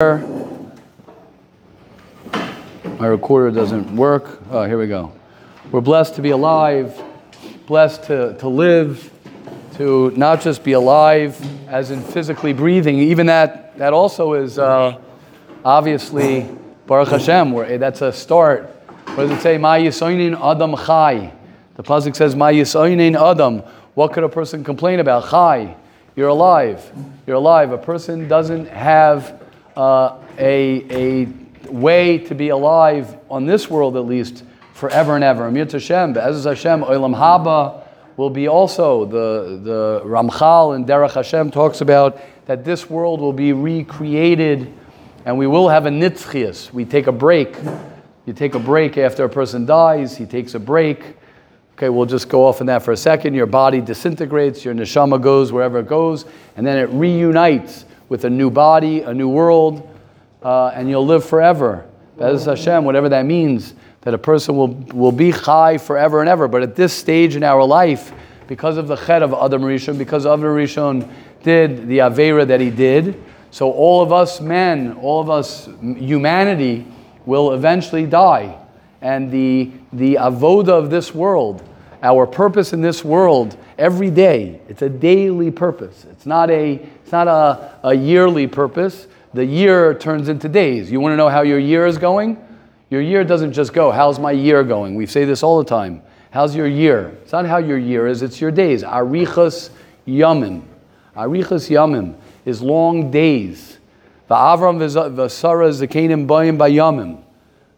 My recorder doesn't work. Oh, here we go. We're blessed to be alive, blessed to, to live, to not just be alive as in physically breathing. Even that, that also is uh, obviously Baruch Hashem. Where, that's a start. What does it say? Ma yisoinin adam chai. The pasuk says Ma yisoinin adam. What could a person complain about? Chai. You're alive. You're alive. A person doesn't have uh, a, a way to be alive on this world at least forever and ever. Amir Tashem, Be'ez Hashem, Olam Haba will be also, the, the Ramchal and Derech Hashem talks about that this world will be recreated and we will have a nitzchias. We take a break. You take a break after a person dies, he takes a break. Okay, we'll just go off on that for a second. Your body disintegrates, your neshama goes wherever it goes, and then it reunites with a new body, a new world, uh, and you'll live forever. Bez Hashem, whatever that means, that a person will, will be chai forever and ever. But at this stage in our life, because of the chet of Adam Rishon, because Adam Rishon did the Avera that he did, so all of us men, all of us humanity, will eventually die. And the, the avoda of this world, our purpose in this world, every day, it's a daily purpose. It's not a, it's not a, a yearly purpose. The year turns into days. You want to know how your year is going? Your year doesn't just go, how's my year going? We say this all the time. How's your year? It's not how your year is, it's your days. Arichas yamim. Arichas yamim is long days. Va'avram v'sara zakenim bayim bayamim.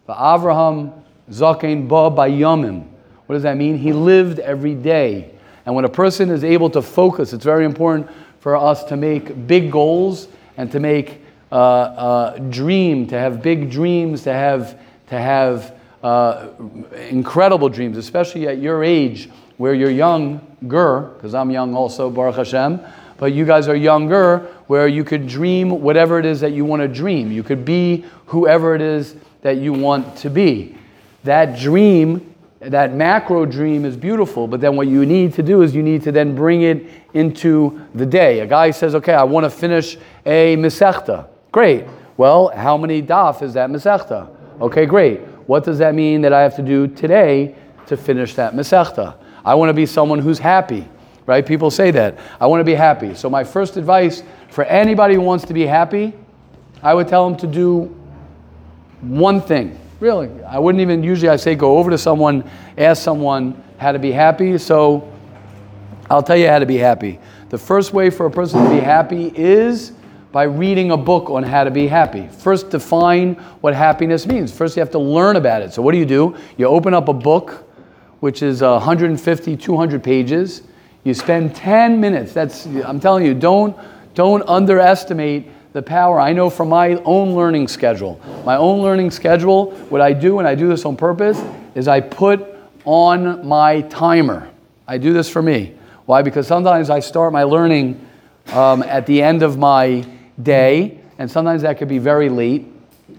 Va'avraham zaken ba bayamim. What does that mean? He lived every day. And when a person is able to focus, it's very important for us to make big goals and to make uh, uh, dream, to have big dreams, to have to have uh, incredible dreams, especially at your age where you're younger, because I'm young also, Baruch Hashem, but you guys are younger, where you could dream whatever it is that you want to dream. You could be whoever it is that you want to be. That dream, that macro dream is beautiful, but then what you need to do is you need to then bring it into the day. A guy says, okay, I want to finish a Masechta. Great. Well, how many daf is that Masechta? Okay, great. What does that mean that I have to do today to finish that Masechta? I want to be someone who's happy, right? People say that. I want to be happy. So, my first advice for anybody who wants to be happy, I would tell them to do one thing. Really, I wouldn't even usually I say go over to someone, ask someone how to be happy. So I'll tell you how to be happy. The first way for a person to be happy is by reading a book on how to be happy. First, define what happiness means. First, you have to learn about it. So, what do you do? You open up a book, which is 150, 200 pages. You spend 10 minutes. That's, I'm telling you, don't, don't underestimate the power. I know from my own learning schedule. My own learning schedule, what I do, and I do this on purpose, is I put on my timer. I do this for me. Why? Because sometimes I start my learning um, at the end of my day, and sometimes that could be very late.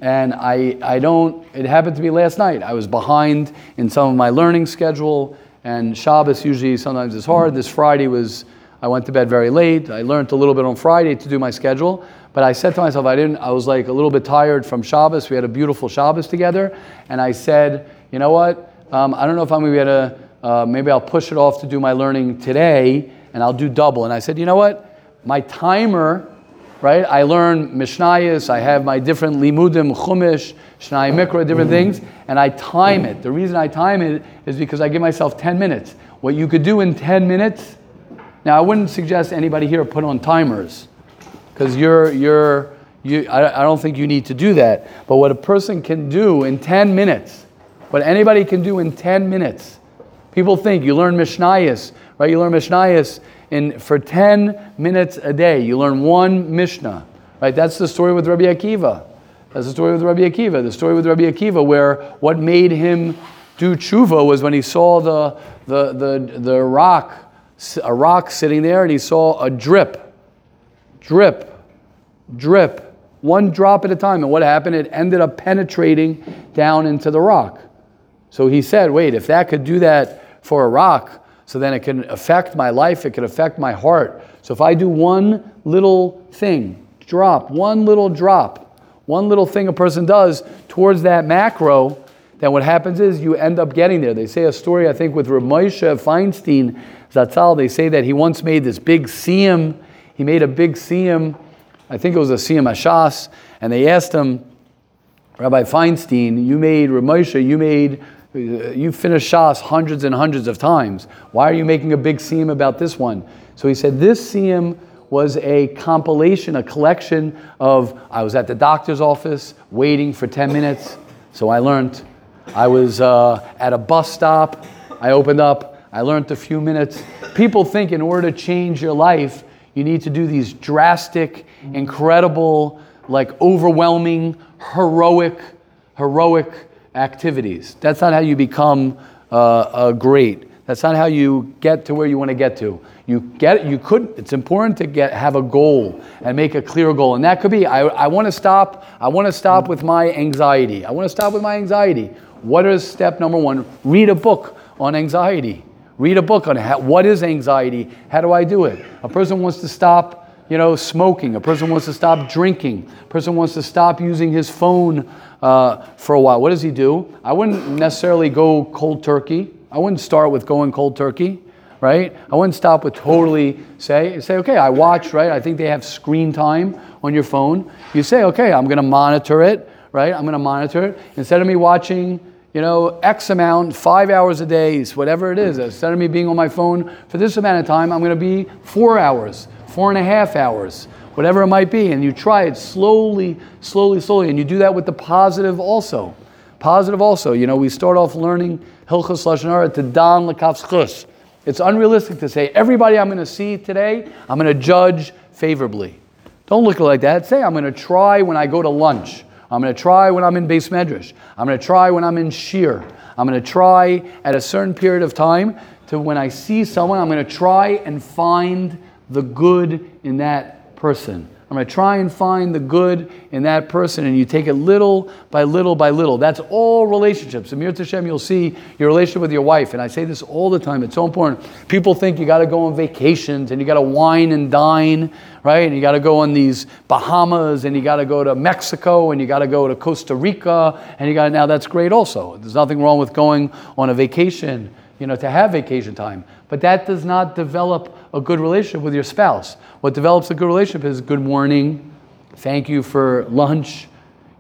And I, I don't, it happened to me last night. I was behind in some of my learning schedule, and Shabbos usually sometimes is hard. This Friday was, I went to bed very late. I learned a little bit on Friday to do my schedule, but I said to myself, I didn't, I was like a little bit tired from Shabbos. We had a beautiful Shabbos together, and I said, you know what? Um, I don't know if I'm going to be able to, uh, maybe I'll push it off to do my learning today, and I'll do double. And I said, you know what? My timer right? I learn Mishnayos, I have my different limudim, chumash, shnai mikra, different things, and I time it. The reason I time it is because I give myself 10 minutes. What you could do in 10 minutes, now I wouldn't suggest anybody here put on timers, because you're, you're, you, I, I don't think you need to do that. But what a person can do in 10 minutes, what anybody can do in 10 minutes, people think you learn Mishnayos, right? You learn Mishnayos in, for 10 minutes a day. You learn one Mishnah, right? That's the story with Rabbi Akiva. That's the story with Rabbi Akiva. The story with Rabbi Akiva, where what made him do tshuva was when he saw the, the, the, the rock, a rock sitting there, and he saw a drip, drip, drip, one drop at a time. And what happened? It ended up penetrating down into the rock. So he said, wait, if that could do that for a rock, so then it can affect my life, it can affect my heart. So if I do one little thing, drop, one little drop, one little thing a person does towards that macro, then what happens is you end up getting there. They say a story, I think, with Ramosha Feinstein Zatzal. They say that he once made this big siyum. He made a big siyum. I think it was a siyum Ashas. And they asked him, Rabbi Feinstein, you made Ramosha, you made you finished Shas hundreds and hundreds of times. Why are you making a big siyum about this one? So he said, This siyum was a compilation, a collection of I was at the doctor's office waiting for 10 minutes, so I learned. I was uh, at a bus stop, I opened up, I learned a few minutes. People think in order to change your life, you need to do these drastic, incredible, like overwhelming, heroic, heroic activities. That's not how you become uh, great. That's not how you get to where you want to get to. You get you could. It's important to get have a goal and make a clear goal, and that could be I, I want to stop. I want to stop with my anxiety. I want to stop with my anxiety. What is step number one? Read a book on anxiety. Read a book on how, what is anxiety. How do I do it? A person wants to stop you know, smoking. A person wants to stop drinking. A person wants to stop using his phone uh, for a while. What does he do? I wouldn't necessarily go cold turkey. I wouldn't start with going cold turkey, right? I wouldn't stop with totally say, say, okay, I watch, right? I think they have screen time on your phone. You say, okay, I'm going to monitor it, right? I'm going to monitor it. Instead of me watching, you know, X amount, five hours a day, whatever it is, instead of me being on my phone for this amount of time, I'm going to be four hours, four and a half hours whatever it might be, and you try it slowly, slowly, slowly, and you do that with the positive also. Positive also. You know, we start off learning Hilchas Lashon to Dan Lekavschus. It's unrealistic to say everybody I'm going to see today, I'm going to judge favorably. Don't look like that. Say I'm going to try when I go to lunch. I'm going to try when I'm in beis medrash. I'm going to try when I'm in shiur. I'm going to try at a certain period of time to when I see someone, I'm going to try and find the good in that person. I'm going to try and find the good in that person, and you take it little by little by little. That's all relationships. Amir Tashem, you'll see your relationship with your wife, and I say this all the time. It's so important. People think you got to go on vacations and you got to wine and dine, right? And you got to go on these Bahamas, and you got to go to Mexico, and you got to go to Costa Rica, and you got now that's great also. There's nothing wrong with going on a vacation, you know, to have vacation time, but that does not develop a good relationship with your spouse. What develops a good relationship is good morning, thank you for lunch,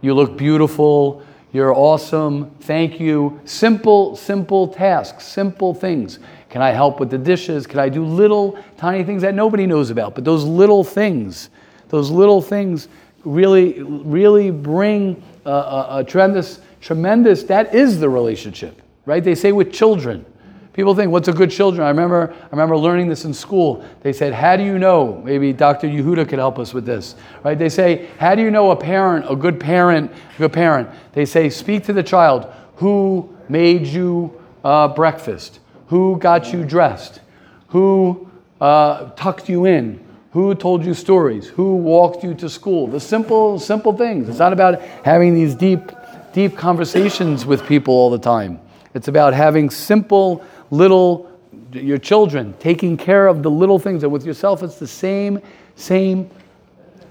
you look beautiful, you're awesome, thank you. Simple, simple tasks, simple things. Can I help with the dishes? Can I do little, tiny things that nobody knows about? But those little things, those little things really, really bring a, a, a tremendous, tremendous, that is the relationship, right? They say with children, People think, what's a good children? I remember, I remember learning this in school. They said, how do you know? Maybe Dr. Yehuda could help us with this. Right? They say, how do you know a parent, a good parent, a good parent? They say, speak to the child. Who made you uh, breakfast? Who got you dressed? Who uh, tucked you in? Who told you stories? Who walked you to school? The simple, simple things. It's not about having these deep, deep conversations with people all the time. It's about having simple, little, your children, taking care of the little things. And with yourself, it's the same, same,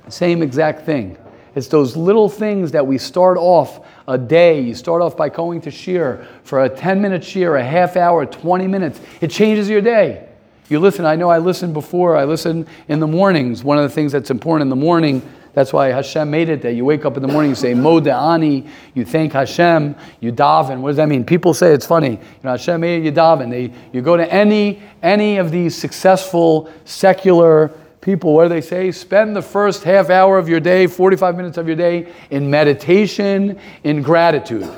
same exact thing. It's those little things that we start off a day. You start off by going to shiur for a 10 minute shiur, a half hour, 20 minutes. It changes your day. You listen. I know I listened before. I listen in the mornings. One of the things that's important in the morning that's why Hashem made it that you wake up in the morning, you say Moda'ani, you thank Hashem, you daven. What does that mean? People say it's funny. You know, Hashem made it, you daven. They, you go to any, any of these successful secular people, what do they say? Spend the first half hour of your day, 45 minutes of your day, in meditation, in gratitude,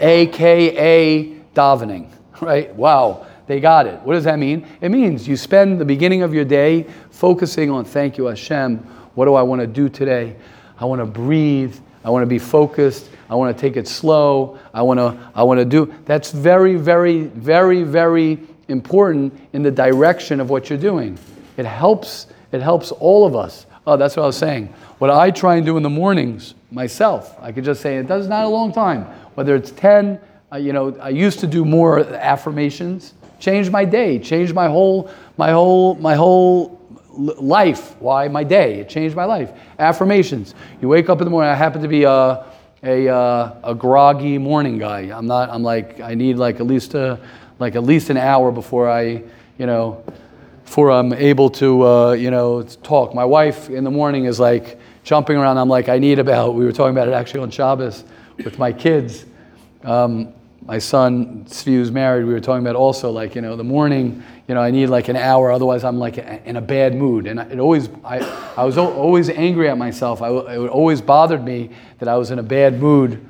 aka davening. Right? Wow, they got it. What does that mean? It means you spend the beginning of your day focusing on thank you, Hashem what do I want to do today? I want to breathe. I want to be focused. I want to take it slow. I want to, I want to do. That's very, very, very, very important in the direction of what you're doing. It helps, it helps all of us. Oh, that's what I was saying. What I try and do in the mornings myself, I could just say it does not a long time. Whether it's 10, uh, you know, I used to do more affirmations, change my day, change my whole, my whole, my whole life. Why? My day. It changed my life. Affirmations. You wake up in the morning. I happen to be a, a, uh, a groggy morning guy. I'm not, I'm like, I need like at least a, like at least an hour before I, you know, before I'm able to, uh, you know, talk. My wife in the morning is like jumping around. I'm like, I need about, we were talking about it actually on Shabbos with my kids. Um, my son, Sviu's married, we were talking about also like, you know, the morning, you know, I need like an hour, otherwise I'm like in a bad mood. And it always, I, I was always angry at myself. I, it always bothered me that I was in a bad mood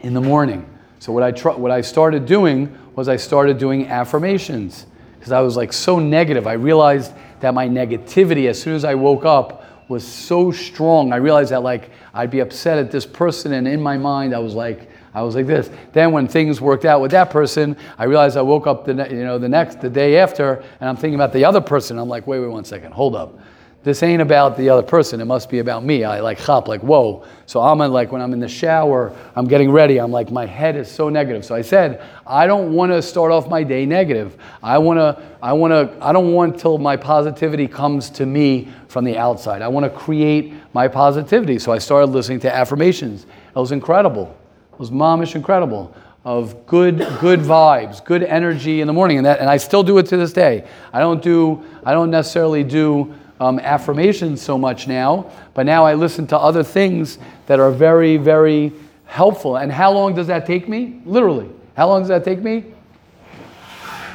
in the morning. So what I, tr- what I started doing was I started doing affirmations because I was like so negative. I realized that my negativity, as soon as I woke up, was so strong. I realized that like I'd be upset at this person, and in my mind I was like, I was like this. Then when things worked out with that person, I realized I woke up the ne- you know the next the day after, and I'm thinking about the other person. I'm like, wait, wait, one second, hold up this ain't about the other person. It must be about me. I like hop, like, whoa. So I'm like, when I'm in the shower, I'm getting ready. I'm like, my head is so negative. So I said, I don't want to start off my day negative. I want to, I want to, I don't want till my positivity comes to me from the outside. I want to create my positivity. So I started listening to affirmations. It was incredible. Was momish incredible of good good vibes, good energy in the morning, and that, and I still do it to this day. I don't do, I don't necessarily do um, affirmations so much now, but now I listen to other things that are very, very helpful. And how long does that take me? Literally. How long does that take me?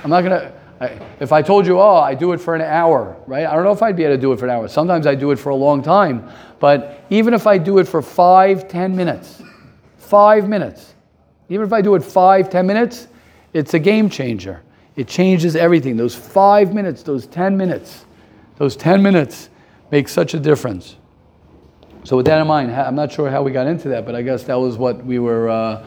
I'm not going to. If I told you, oh, I do it for an hour, right? I don't know if I'd be able to do it for an hour. Sometimes I do it for a long time. But even if I do it for five, ten minutes, five minutes, even if I do it five, ten minutes, it's a game changer. It changes everything. Those five minutes, those ten minutes, those 10 minutes make such a difference. So with that in mind, I'm not sure how we got into that, but I guess that was what we were, uh,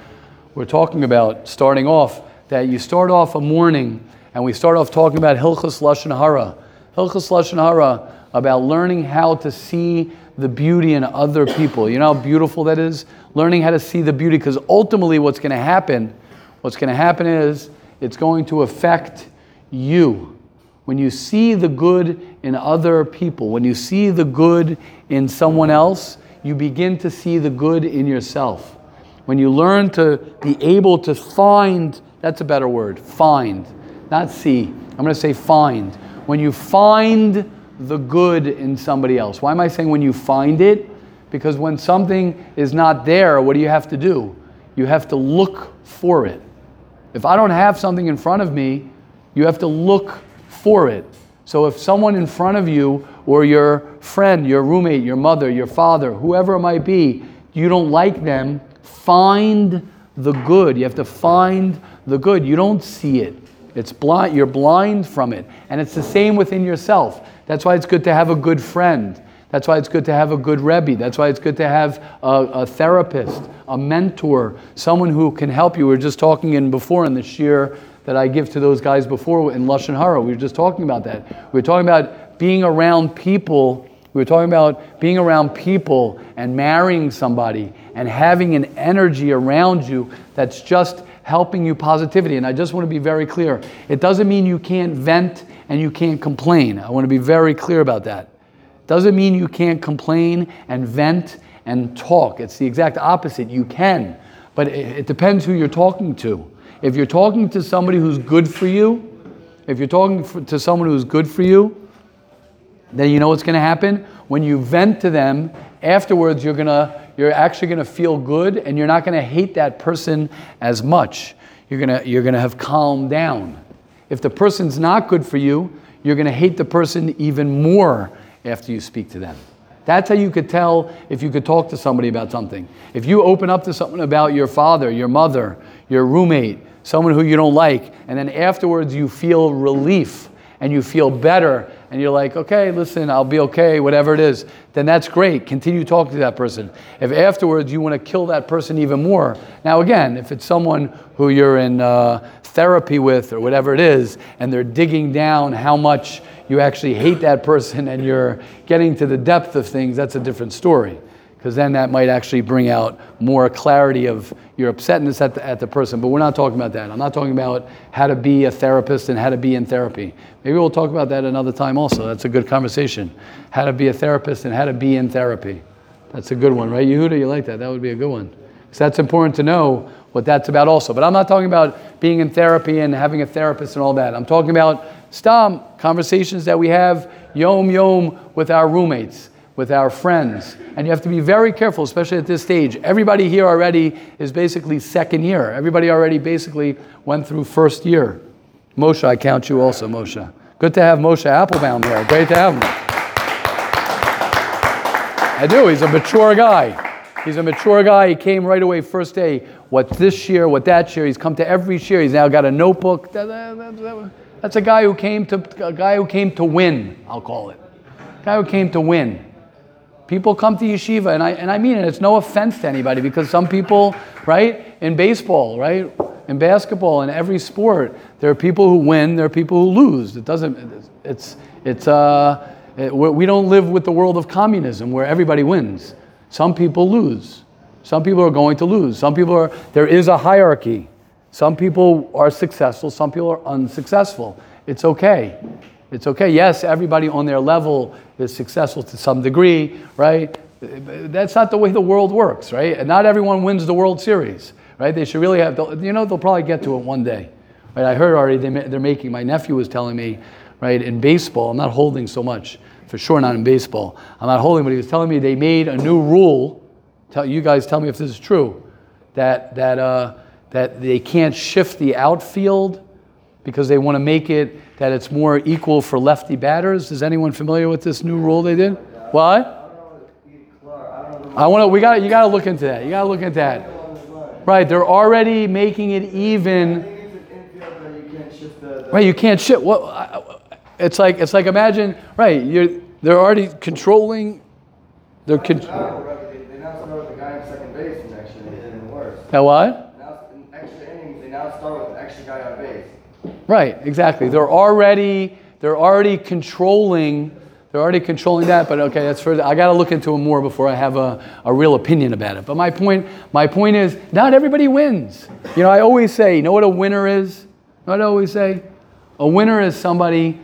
were talking about starting off, that you start off a morning and we start off talking about Hilchas Lashon Hara. Hilchas Lashon Hara, about learning how to see the beauty in other people. You know how beautiful that is? Learning how to see the beauty, because ultimately what's going to happen, what's going to happen is it's going to affect you. When you see the good in other people, when you see the good in someone else, you begin to see the good in yourself. When you learn to be able to find, that's a better word, find, not see. I'm going to say find. When you find the good in somebody else. Why am I saying when you find it? Because when something is not there, what do you have to do? You have to look for it. If I don't have something in front of me, you have to look for it. So if someone in front of you, or your friend, your roommate, your mother, your father, whoever it might be, you don't like them, find the good. You have to find the good. You don't see it. It's blind, you're blind from it. And it's the same within yourself. That's why it's good to have a good friend. That's why it's good to have a good Rebbe. That's why it's good to have a, a, therapist, a mentor, someone who can help you. We were just talking in before in the shiur that I give to those guys before in Lashon Hara. We were just talking about that. We were talking about being around people. We were talking about being around people and marrying somebody and having an energy around you that's just helping you positivity. And I just want to be very clear. It doesn't mean you can't vent and you can't complain. I want to be very clear about that. Doesn't mean you can't complain and vent and talk. It's the exact opposite. You can, but it, depends who you're talking to. If you're talking to somebody who's good for you, if you're talking to someone who's good for you, then you know what's going to happen? When you vent to them, afterwards you're going to you're actually going to feel good and you're not going to hate that person as much. You're going to you're going to have calmed down. If the person's not good for you, you're going to hate the person even more after you speak to them. That's how you could tell if you could talk to somebody about something. If you open up to someone about your father, your mother, your roommate, someone who you don't like, and then afterwards you feel relief and you feel better and you're like, okay, listen, I'll be okay, whatever it is, then that's great. Continue talking to that person. If afterwards you want to kill that person even more, now again, if it's someone who you're in uh, therapy with or whatever it is, and they're digging down how much you actually hate that person and you're getting to the depth of things, that's a different story. Because then that might actually bring out more clarity of your upsetness at the, at the person. But we're not talking about that. I'm not talking about how to be a therapist and how to be in therapy. Maybe we'll talk about that another time also. That's a good conversation. How to be a therapist and how to be in therapy. That's a good one, right? Yehuda, you like that? That would be a good one. So that's important to know what that's about also. But I'm not talking about being in therapy and having a therapist and all that. I'm talking about stam conversations that we have yom yom with our roommates with our friends. And you have to be very careful, especially at this stage. Everybody here already is basically second year. Everybody already basically went through first year. Moshe, I count you also, Moshe. Good to have Moshe Applebaum here. Great to have him. I do. He's a mature guy. He's a mature guy. He came right away first day. What this year, what that year. He's come to every year. He's now got a notebook. That's a guy who came to a guy who came to win. I'll call it. Guy who came to win. People come to yeshiva, and I, and I mean it, it's no offense to anybody because some people, right, in baseball, right, in basketball, in every sport, there are people who win, there are people who lose. It doesn't, it's, it's, uh, it, we don't live with the world of communism where everybody wins. Some people lose. Some people are going to lose. Some people are, there is a hierarchy. Some people are successful, some people are unsuccessful. It's okay. It's okay. Yes, everybody on their level is successful to some degree, right? That's not the way the world works, right? And not everyone wins the World Series, right? They should really have, you know, they'll probably get to it one day. Right? I heard already they're making, my nephew was telling me, right, in baseball, I'm not holding so much, for sure not in baseball. I'm not holding, but he was telling me they made a new rule. Tell, you guys tell me if this is true, that, that, uh, that they can't shift the outfield because they want to make it that it's more equal for lefty batters. Is anyone familiar with this new rule they did? What? I want to. We got. You got to look into that. You got to look into that. Right. They're already making it even. Right. You can't shift. What? It's like. It's like imagine. Right. You're. They're already controlling. They're. Con- they now start the guy in second base next inning. worse. Now what? Now, in extra innings, they now start with an extra guy on base. Right, exactly. They're already they're already controlling they're already controlling that, but okay, that's further. I got to look into it more before I have a, a real opinion about it. But my point, my point is, not everybody wins. You know, I always say, you know what a winner is? You know what I always say? A winner is somebody.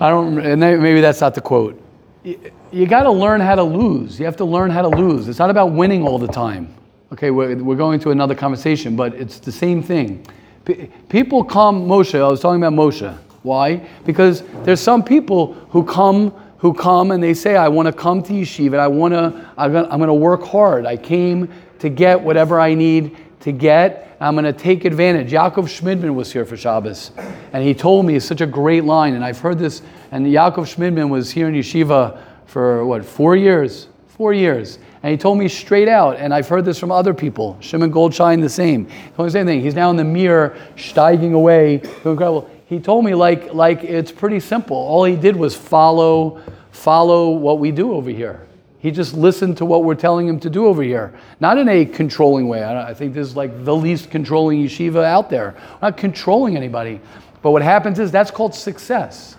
I don't, and maybe that's not the quote. You, you got to learn how to lose. You have to learn how to lose. It's not about winning all the time. Okay, we're, we're going to another conversation, but it's the same thing. P- people come, Moshe, I was talking about Moshe. Why? Because there's some people who come who come and they say, I want to come to yeshiva, I want to, I'm going to work hard. I came to get whatever I need to get. I'm going to take advantage. Yaakov Schmidman was here for Shabbos, and he told me such a great line, and I've heard this, and Yaakov Schmidman was here in yeshiva for what, four years? Four years. And he told me straight out, and I've heard this from other people. Shimon Goldshine, the same. He told me the same thing. He's now in the Mir, steiging away. Incredible. He told me like, like it's pretty simple. All he did was follow, follow what we do over here. He just listened to what we're telling him to do over here. Not in a controlling way. I, I think this is like the least controlling yeshiva out there. We're not controlling anybody. But what happens is that's called success.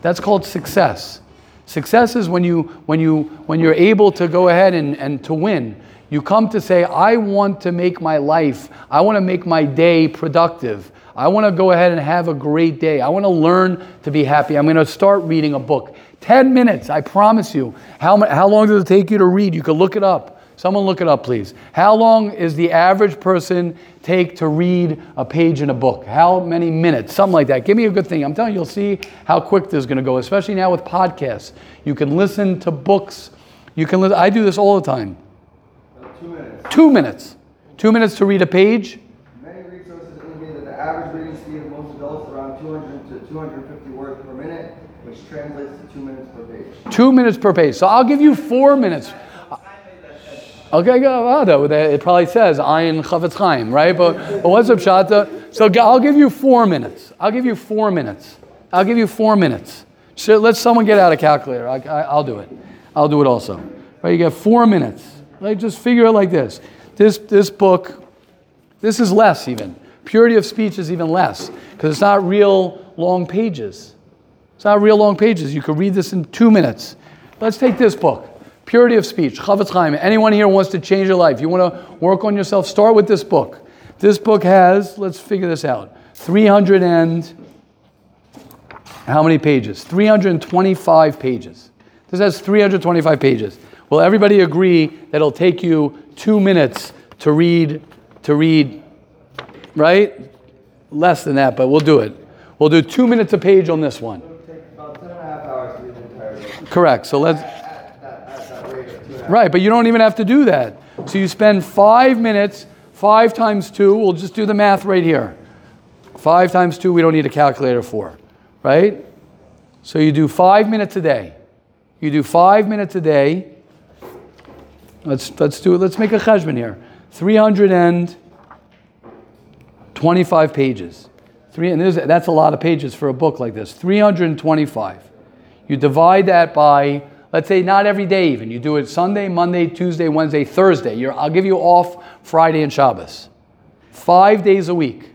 That's called success. Success is when, you, when, you, when you're able to go ahead and, and to win. You come to say, I want to make my life, I want to make my day productive. I want to go ahead and have a great day. I want to learn to be happy. I'm going to start reading a book. 10 minutes, I promise you. How, how long does it take you to read? You can look it up. Someone look it up, please. How long is the average person take to read a page in a book? How many minutes? Something like that. Give me a good thing. I'm telling you, you'll see how quick this is going to go, especially now with podcasts. You can listen to books. You can listen. I do this all the time. Two minutes. Two minutes. Two minutes to read a page. Many resources indicate that the average reading speed of most adults is around 200 to 250 words per minute, which translates to two minutes per page. Two minutes per page. So I'll give you four minutes. Okay, go. Oh, it probably says Ayin Chofetz Chaim, right? But, but what's up, Shata? So I'll give you four minutes. I'll give you four minutes. I'll give you four minutes. So let someone get out a calculator. I, will do it. I'll do it also. Right? You get four minutes. Like just figure it like this. This this book, this is less even. Purity of speech is even less because it's not real long pages. It's not real long pages. You could read this in two minutes. let's take this book, Purity of Speech, Chofetz Chaim. Anyone here wants to change your life? You want to work on yourself? Start with this book. This book has, let's figure this out, 300 and how many pages? 325 pages. This has 325 pages. Will everybody agree that it'll take you two minutes to read, to read, right? Less than that, but we'll do it. We'll do two minutes a page on this one. It'll take about ten and a half hours to read the entire book. Correct. So let's, At that, at that rate of two and a half. Right, but you don't even have to do that. So you spend five minutes, five times two, we'll just do the math right here. Five times two, we don't need a calculator for, right? So you do five minutes a day. You do five minutes a day. Let's, let's do it. Let's make a cheshbon here. 325 pages. Three, and that's a lot of pages for a book like this. 325. You divide that by, let's say, not every day even. You do it Sunday, Monday, Tuesday, Wednesday, Thursday. You're, I'll give you off Friday and Shabbos. Five days a week.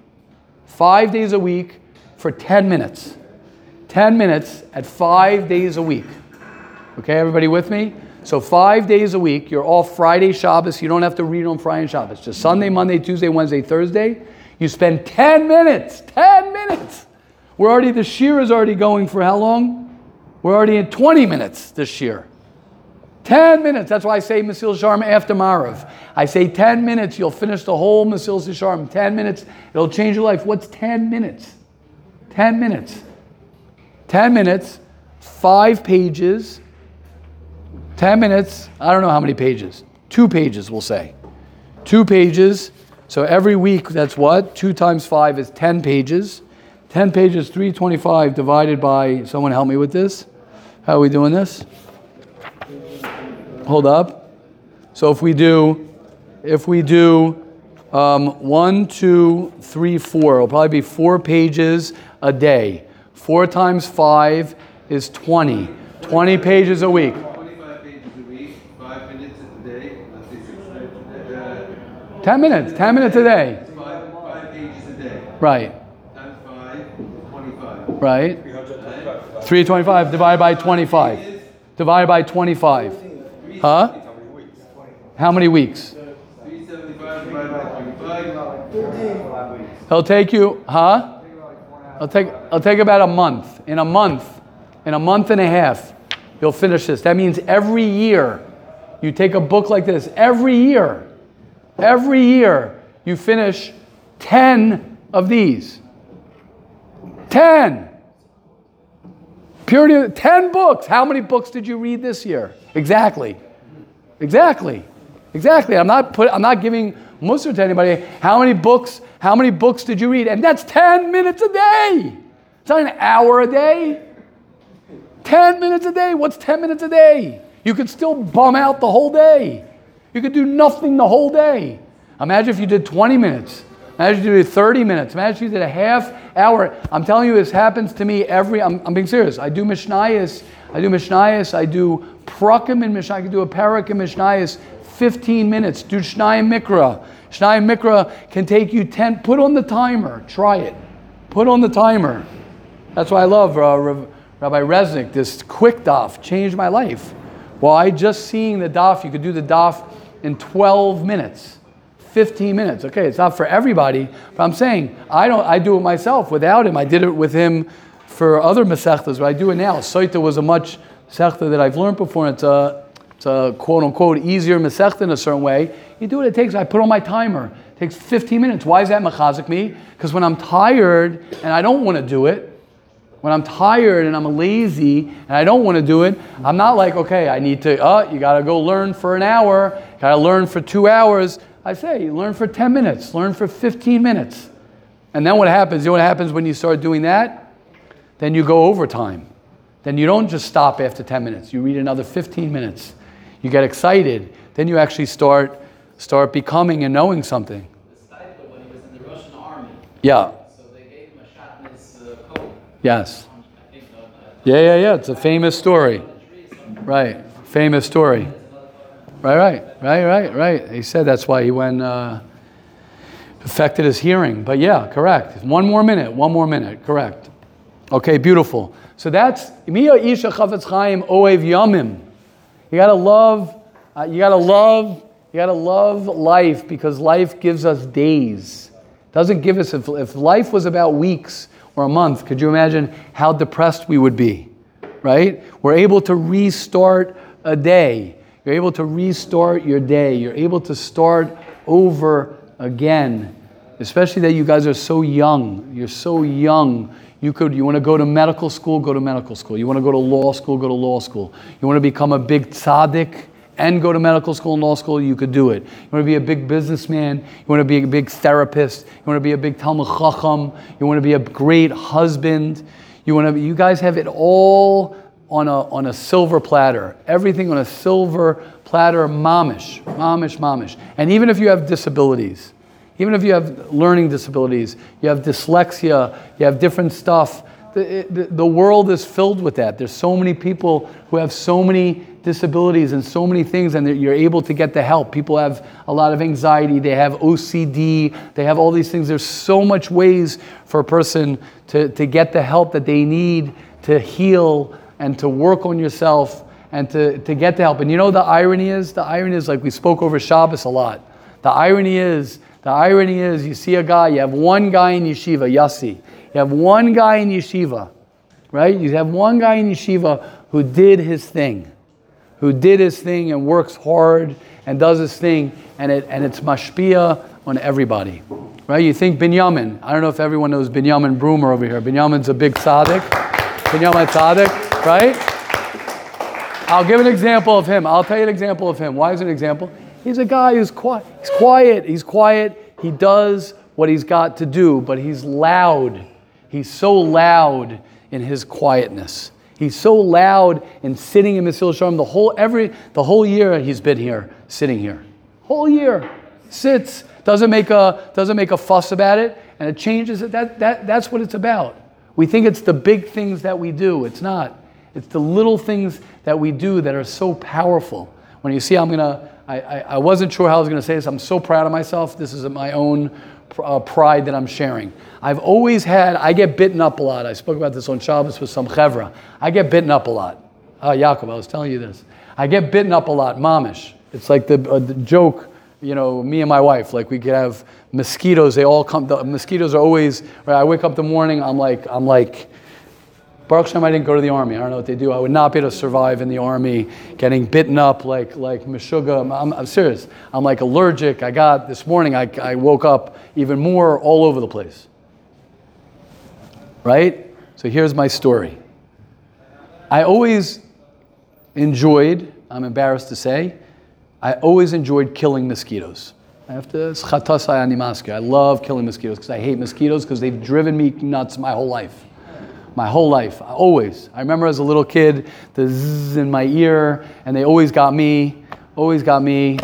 Five days a week for 10 minutes. 10 minutes at five days a week. Okay, everybody with me? So five days a week, you're off Friday, Shabbos. You don't have to read on Friday and Shabbos. Just Sunday, Monday, Tuesday, Wednesday, Thursday. You spend 10 minutes. 10 minutes. We're already, the shiur is already going for how long? We're already in 20 minutes this year. 10 minutes. That's why I say Mesilas Yesharim after Marav. I say 10 minutes, you'll finish the whole Mesilas Yesharim. 10 minutes, it'll change your life. What's 10 minutes? 10 minutes. 10 minutes, five pages, 10 minutes, I don't know how many pages. Two pages, we'll say. Two pages. So every week, that's what? Two times five is 10 pages. 10 pages, 325 divided by, someone help me with this. How are we doing this? Hold up. So if we do, if we do um, one, two, three, four, it'll probably be four pages a day. Four times five is 20. 20 pages a week. 25 pages a week, five minutes a day, let's say six minutes 10 minutes, 10 minutes a day. Five, five pages a day. Right, Times five, 25. right. 325 divided by 25. Divided by 25. Huh? How many weeks? 375 divided by 25. It'll take you, huh? It'll take, it'll take about a month. In a month, in a month and a half, you'll finish this. That means every year, you take a book like this, every year, every year, you finish 10 of these. 10. Purity, 10 books. How many books did you read this year? Exactly. Exactly. Exactly. I'm not put, I'm not giving mussar to anybody. How many books? How many books did you read? And that's 10 minutes a day. It's not an hour a day. 10 minutes a day. What's 10 minutes a day? You could still bum out the whole day. You could do nothing the whole day. Imagine if you did 20 minutes. Imagine you did 30 minutes. Imagine you did a half hour. I'm telling you, this happens to me every, I'm, I'm being serious. I do Mishnayos, I do Mishnayos, I do Prakim in Mishnah, I can do a Parak in Mishnayos, 15 minutes. Do Shnayim Mikra. Shnayim Mikra can take you 10, put on the timer, try it. Put on the timer. That's why I love uh, Rabbi Resnick, this quick daf changed my life. Why? Just seeing the daf, you could do the daf in 12 minutes, 15 minutes. Okay, it's not for everybody, but I'm saying I don't. I do it myself without him. I did it with him for other masechtas, but I do it now. Sotah was a much masechta that I've learned before. It's a it's a quote unquote easier masechta in a certain way. You do what it takes. I put on my timer. It takes 15 minutes. Why is that machazik me? Because when I'm tired and I don't want to do it, when I'm tired and I'm lazy and I don't want to do it, I'm not like, okay, I need to, uh, you got to go learn for an hour, got to learn for two hours. I say, you learn for 10 minutes, learn for 15 minutes. And then what happens? You know what happens when you start doing that? Then you go overtime. Then you don't just stop after 10 minutes. You read another 15 minutes. You get excited. Then you actually start start becoming and knowing something. when he was in the Russian army. Yeah. So they gave him a shot in his uh, coat. Yes. I think uh, Yeah, yeah, yeah. It's a famous story. Right. Famous story. Right, right, right, right, right. He said that's why he went, uh, affected his hearing. But yeah, correct. One more minute, one more minute, correct. Okay, beautiful. So that's Miya Isha Chavetz Chaim Oev Yamim. You gotta love, uh, you gotta love, you gotta love life because life gives us days. Doesn't give us, if, if life was about weeks or a month, could you imagine how depressed we would be? Right? We're able to restart a day. You're able to restart your day. You're able to start over again. Especially that you guys are so young. You're so young. You could you want to go to medical school, go to medical school. You want to go to law school, go to law school. You want to become a big tzaddik and go to medical school and law school, you could do it. You want to be a big businessman, you want to be a big therapist, you want to be a big Talmud Chacham, you want to be a great husband. You want to you guys have it all on a, on a silver platter. Everything on a silver platter, mamish, mamish, mamish. And even if you have disabilities, even if you have learning disabilities, you have dyslexia, you have different stuff, the, the, the world is filled with that. There's so many people who have so many disabilities and so many things, and you're able to get the help. People have a lot of anxiety, they have OCD, they have all these things. There's so much ways for a person to, to get the help that they need to heal and to work on yourself and to, to get the help. And you know the irony is? The irony is like we spoke over Shabbos a lot. The irony is, the irony is you see a guy, you have one guy in yeshiva, Yassi. You have one guy in yeshiva, right? You have one guy in yeshiva who did his thing, who did his thing and works hard and does his thing, and, it, and it's mashpia on everybody, right? You think Binyamin. I don't know if everyone knows Binyamin Broomer over here. Binyamin's a big tzaddik. Binyamin tzaddik, right? I'll give an example of him. I'll tell you an example of him. Why is an example? He's a guy who's quiet. He's quiet. He's quiet. He does what he's got to do, but he's loud. He's so loud in his quietness. He's so loud in sitting in Mesilas Yesharim the whole every the whole year he's been here, sitting here. Whole year. Sits, doesn't make a doesn't make a fuss about it, and it changes it. That, that that's what it's about. We think it's the big things that we do. It's not. It's the little things that we do that are so powerful. When you see, I'm gonna. I, I, I wasn't sure how I was gonna say this. I'm so proud of myself. This is my own uh, pride that I'm sharing. I've always had, I get bitten up a lot. I spoke about this on Shabbos with some chevra. I get bitten up a lot. Uh, Yaakov, I was telling you this. I get bitten up a lot, mamish. It's like the, uh, the joke, you know, me and my wife, like we could have mosquitoes, they all come, the mosquitoes are always, right, I wake up in the morning, I'm like, I'm like, Baruch Hashem, I didn't go to the army. I don't know what they do. I would not be able to survive in the army, getting bitten up like like Meshuggah. I'm, I'm serious. I'm like allergic. I got this morning. I, I woke up even more all over the place. Right. So here's my story. I always enjoyed. I'm embarrassed to say, I always enjoyed killing mosquitoes. I have to. I love killing mosquitoes because I hate mosquitoes because they've driven me nuts my whole life my whole life, always. I remember as a little kid, the zzz in my ear, and they always got me, always got me.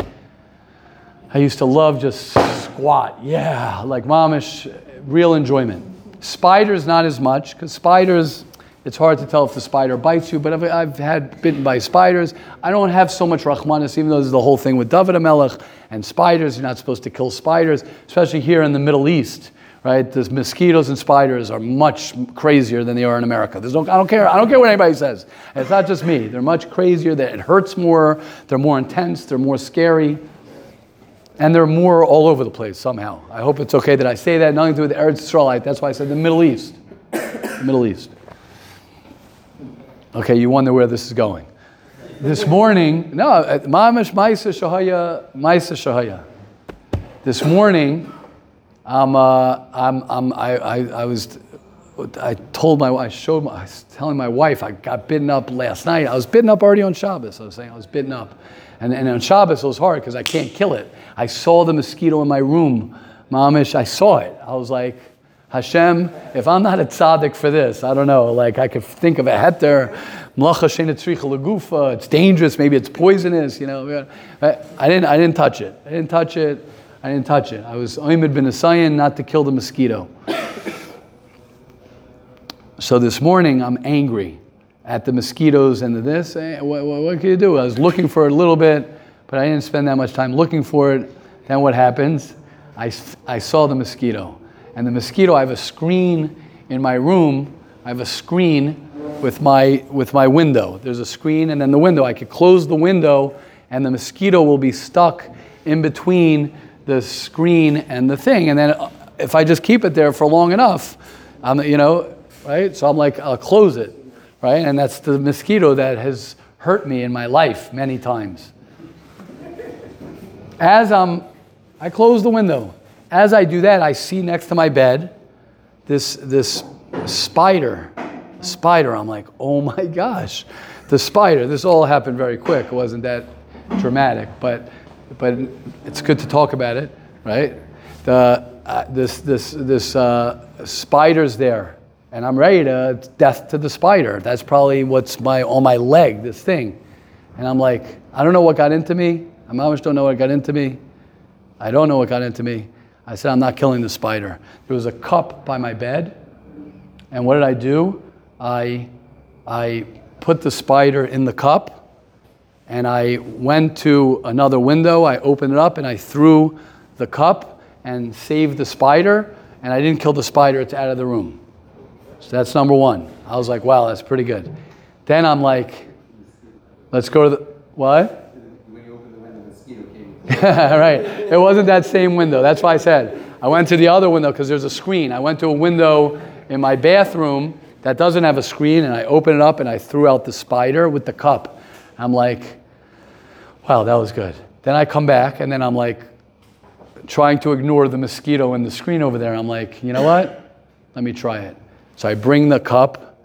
I used to love just squat, yeah, like momish, real enjoyment. Spiders, not as much, because spiders, it's hard to tell if the spider bites you, but I've, I've, had bitten by spiders. I don't have so much rachmanis, even though there's the whole thing with David HaMelech and spiders. You're not supposed to kill spiders, especially here in the Middle East right? The mosquitoes and spiders are much crazier than they are in America. There's no, I don't care. I don't care what anybody says. It's not just me. They're much crazier. That It hurts more. They're more intense. They're more scary. And they're more all over the place somehow. I hope it's okay that I say that. Nothing to do with Eretz Israelite. That's why I said the Middle East. the Middle East. Okay, you wonder where this is going. This morning, no, uh, Mamish Maisa Shahaya, Maisa Shahaya. This morning, I'm, uh, I'm, I'm, I, I, I was, I told my, I showed, my, I was telling my wife I got bitten up last night. I was bitten up already on Shabbos. I was saying I was bitten up, and, and on Shabbos it was hard because I can't kill it. I saw the mosquito in my room, mamish. I saw it. I was like, Hashem, if I'm not a tzaddik for this, I don't know. Like I could think of a heter, It's dangerous. Maybe it's poisonous. You know, I didn't. I didn't touch it. I didn't touch it. I didn't touch it. I was Oymed bin Asayan not to kill the mosquito. So this morning I'm angry at the mosquitoes and the this. Eh, hey, what, what, what can you do? I was looking for it a little bit, but I didn't spend that much time looking for it. Then what happens? I, I saw the mosquito. And the mosquito, I have a screen in my room. I have a screen with my with my window. There's a screen and then the window. I could close the window and the mosquito will be stuck in between the screen and the thing. And then if I just keep it there for long enough, I'm you know, right? So I'm like I'll close it, right? And that's the mosquito that has hurt me in my life many times. As I'm I close the window. As I do that, I see next to my bed this this spider spider i'm like oh my gosh the spider this all happened very quick it wasn't that dramatic but but it's good to talk about it right? The uh, this this this uh, spider's there and i'm ready to death to the spider. That's probably what's my on my leg this thing. And i'm like i don't know what got into me. I almost don't know what got into me. I don't know what got into me. I said i'm not killing the spider. There was a cup by my bed and what did I do? I, I put the spider in the cup and I went to another window. I opened it up and I threw the cup and saved the spider. And I didn't kill the spider, it's out of the room. So that's number one. I was like, wow, that's pretty good. Then I'm like, let's go to the, what? When you open the window, the mosquito came. right. It wasn't that same window. That's why I said I went to the other window because there's a screen. I went to a window in my bathroom that doesn't have a screen, and I opened it up and I threw out the spider with the cup. I'm like, wow, that was good. Then I come back and then I'm like trying to ignore the mosquito in the screen over there. I'm like, you know what? Let me try it. So I bring the cup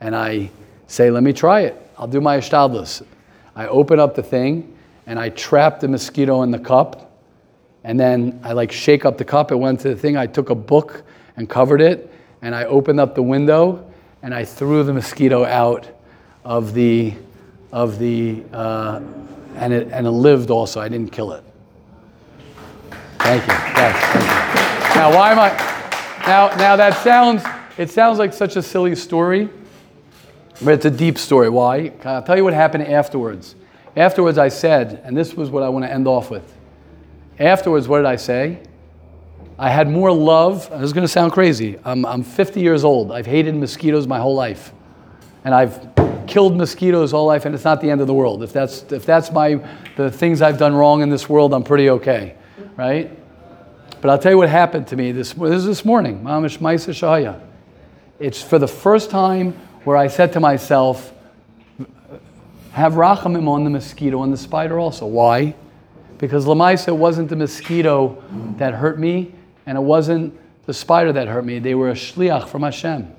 and I say, let me try it. I'll do my ishtadlus. I open up the thing and I trap the mosquito in the cup. And then I like shake up the cup. It went to the thing. I took a book and covered it. And I opened up the window and I threw the mosquito out of the, of the, uh, and, it, and it lived also. I didn't kill it. Thank you. Yes, thank you. Now, why am I? Now, now that sounds. It sounds like such a silly story, but it's a deep story. Why? I'll tell you what happened afterwards. Afterwards, I said, and this was what I want to end off with. Afterwards, what did I say? I had more love. This is going to sound crazy. I'm, I'm 50 years old. I've hated mosquitoes my whole life, and I've killed mosquitoes all life, and it's not the end of the world. If that's if that's my the things I've done wrong in this world, I'm pretty okay, right? But I'll tell you what happened to me this this is this morning. It's for the first time where I said to myself, have rachamim on the mosquito and the spider also. Why? Because Lamaisa wasn't the mosquito that hurt me, and it wasn't the spider that hurt me. They were a shliach from Hashem.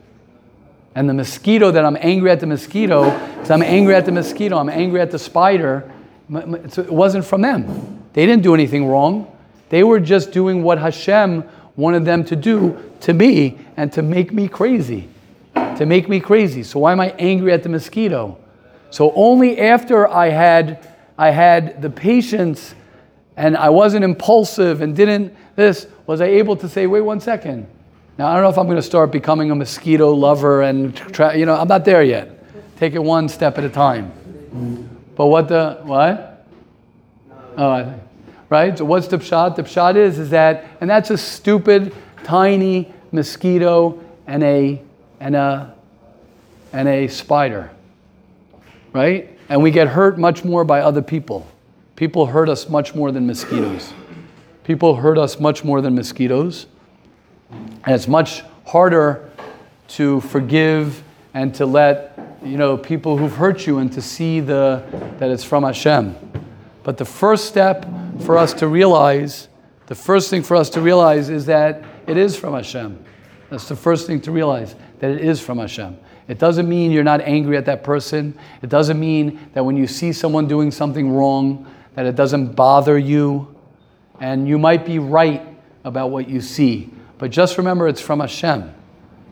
And the mosquito that I'm angry at the mosquito, because I'm angry at the mosquito, I'm angry at the spider, it wasn't from them. They didn't do anything wrong. They were just doing what Hashem wanted them to do to me and to make me crazy. To make me crazy. So why am I angry at the mosquito? So only after I had I had the patience and I wasn't impulsive and didn't this was I able to say, wait one second. Now I don't know if I'm going to start becoming a mosquito lover and try, you know I'm not there yet. Take it one step at a time. But what the what? Oh, right? So what's the pshat? The pshat is is that, and that's a stupid, tiny mosquito and a and a and a spider, right? And we get hurt much more by other people. People hurt us much more than mosquitoes. People hurt us much more than mosquitoes, and it's much harder to forgive and to let you know people who've hurt you and to see the that it's from Hashem. But the first step for us to realize, the first thing for us to realize is that it is from Hashem. That's the first thing to realize, that it is from Hashem. It doesn't mean you're not angry at that person. It doesn't mean that when you see someone doing something wrong, that it doesn't bother you. And you might be right about what you see. But just remember it's from Hashem.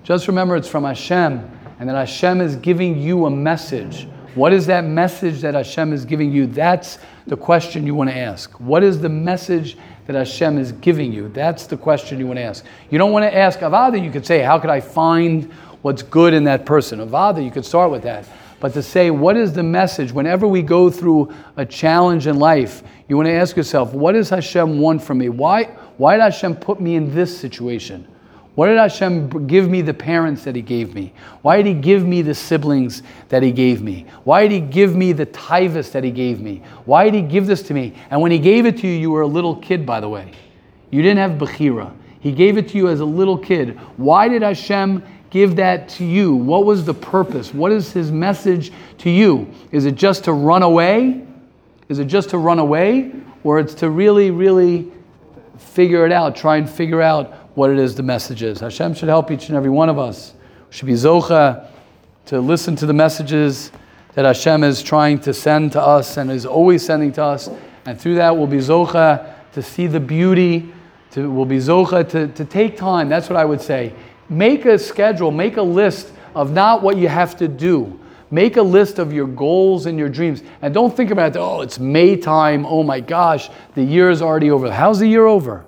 Just remember it's from Hashem, and that Hashem is giving you a message. What is that message that Hashem is giving you? That's the question you want to ask. What is the message that Hashem is giving you? That's the question you want to ask. You don't want to ask Avada, you could say, How could I find what's good in that person? Avada, you could start with that. But to say, What is the message? Whenever we go through a challenge in life, you want to ask yourself, What does Hashem want from me? Why, why did Hashem put me in this situation? Why did Hashem give me the parents that He gave me? Why did He give me the siblings that He gave me? Why did He give me the tivus that He gave me? Why did He give this to me? And when He gave it to you, you were a little kid, by the way. You didn't have Bechira. He gave it to you as a little kid. Why did Hashem give that to you? What was the purpose? What is His message to you? Is it just to run away? Is it just to run away? Or it's to really, really figure it out, try and figure out what it is the message is. Hashem should help each and every one of us. We should be zocha to listen to the messages that Hashem is trying to send to us and is always sending to us. And through that, we'll be zocha to see the beauty, to, we'll be zocha to, to take time. That's what I would say. Make a schedule, make a list of not what you have to do. Make a list of your goals and your dreams. And don't think about it, oh, it's May time. Oh my gosh, the year is already over. How's the year over?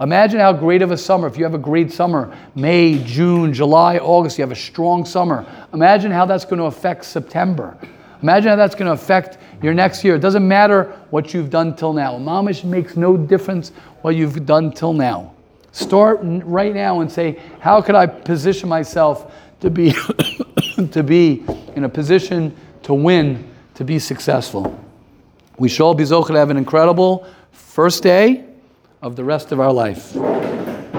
Imagine how great of a summer. If you have a great summer, May, June, July, August, you have a strong summer. Imagine how that's going to affect September. Imagine how that's going to affect your next year. It doesn't matter what you've done till now. Mamish makes no difference what you've done till now. Start right now and say, how could I position myself to be to be in a position to win, to be successful? We should all be zochah to have an incredible first day of the rest of our life.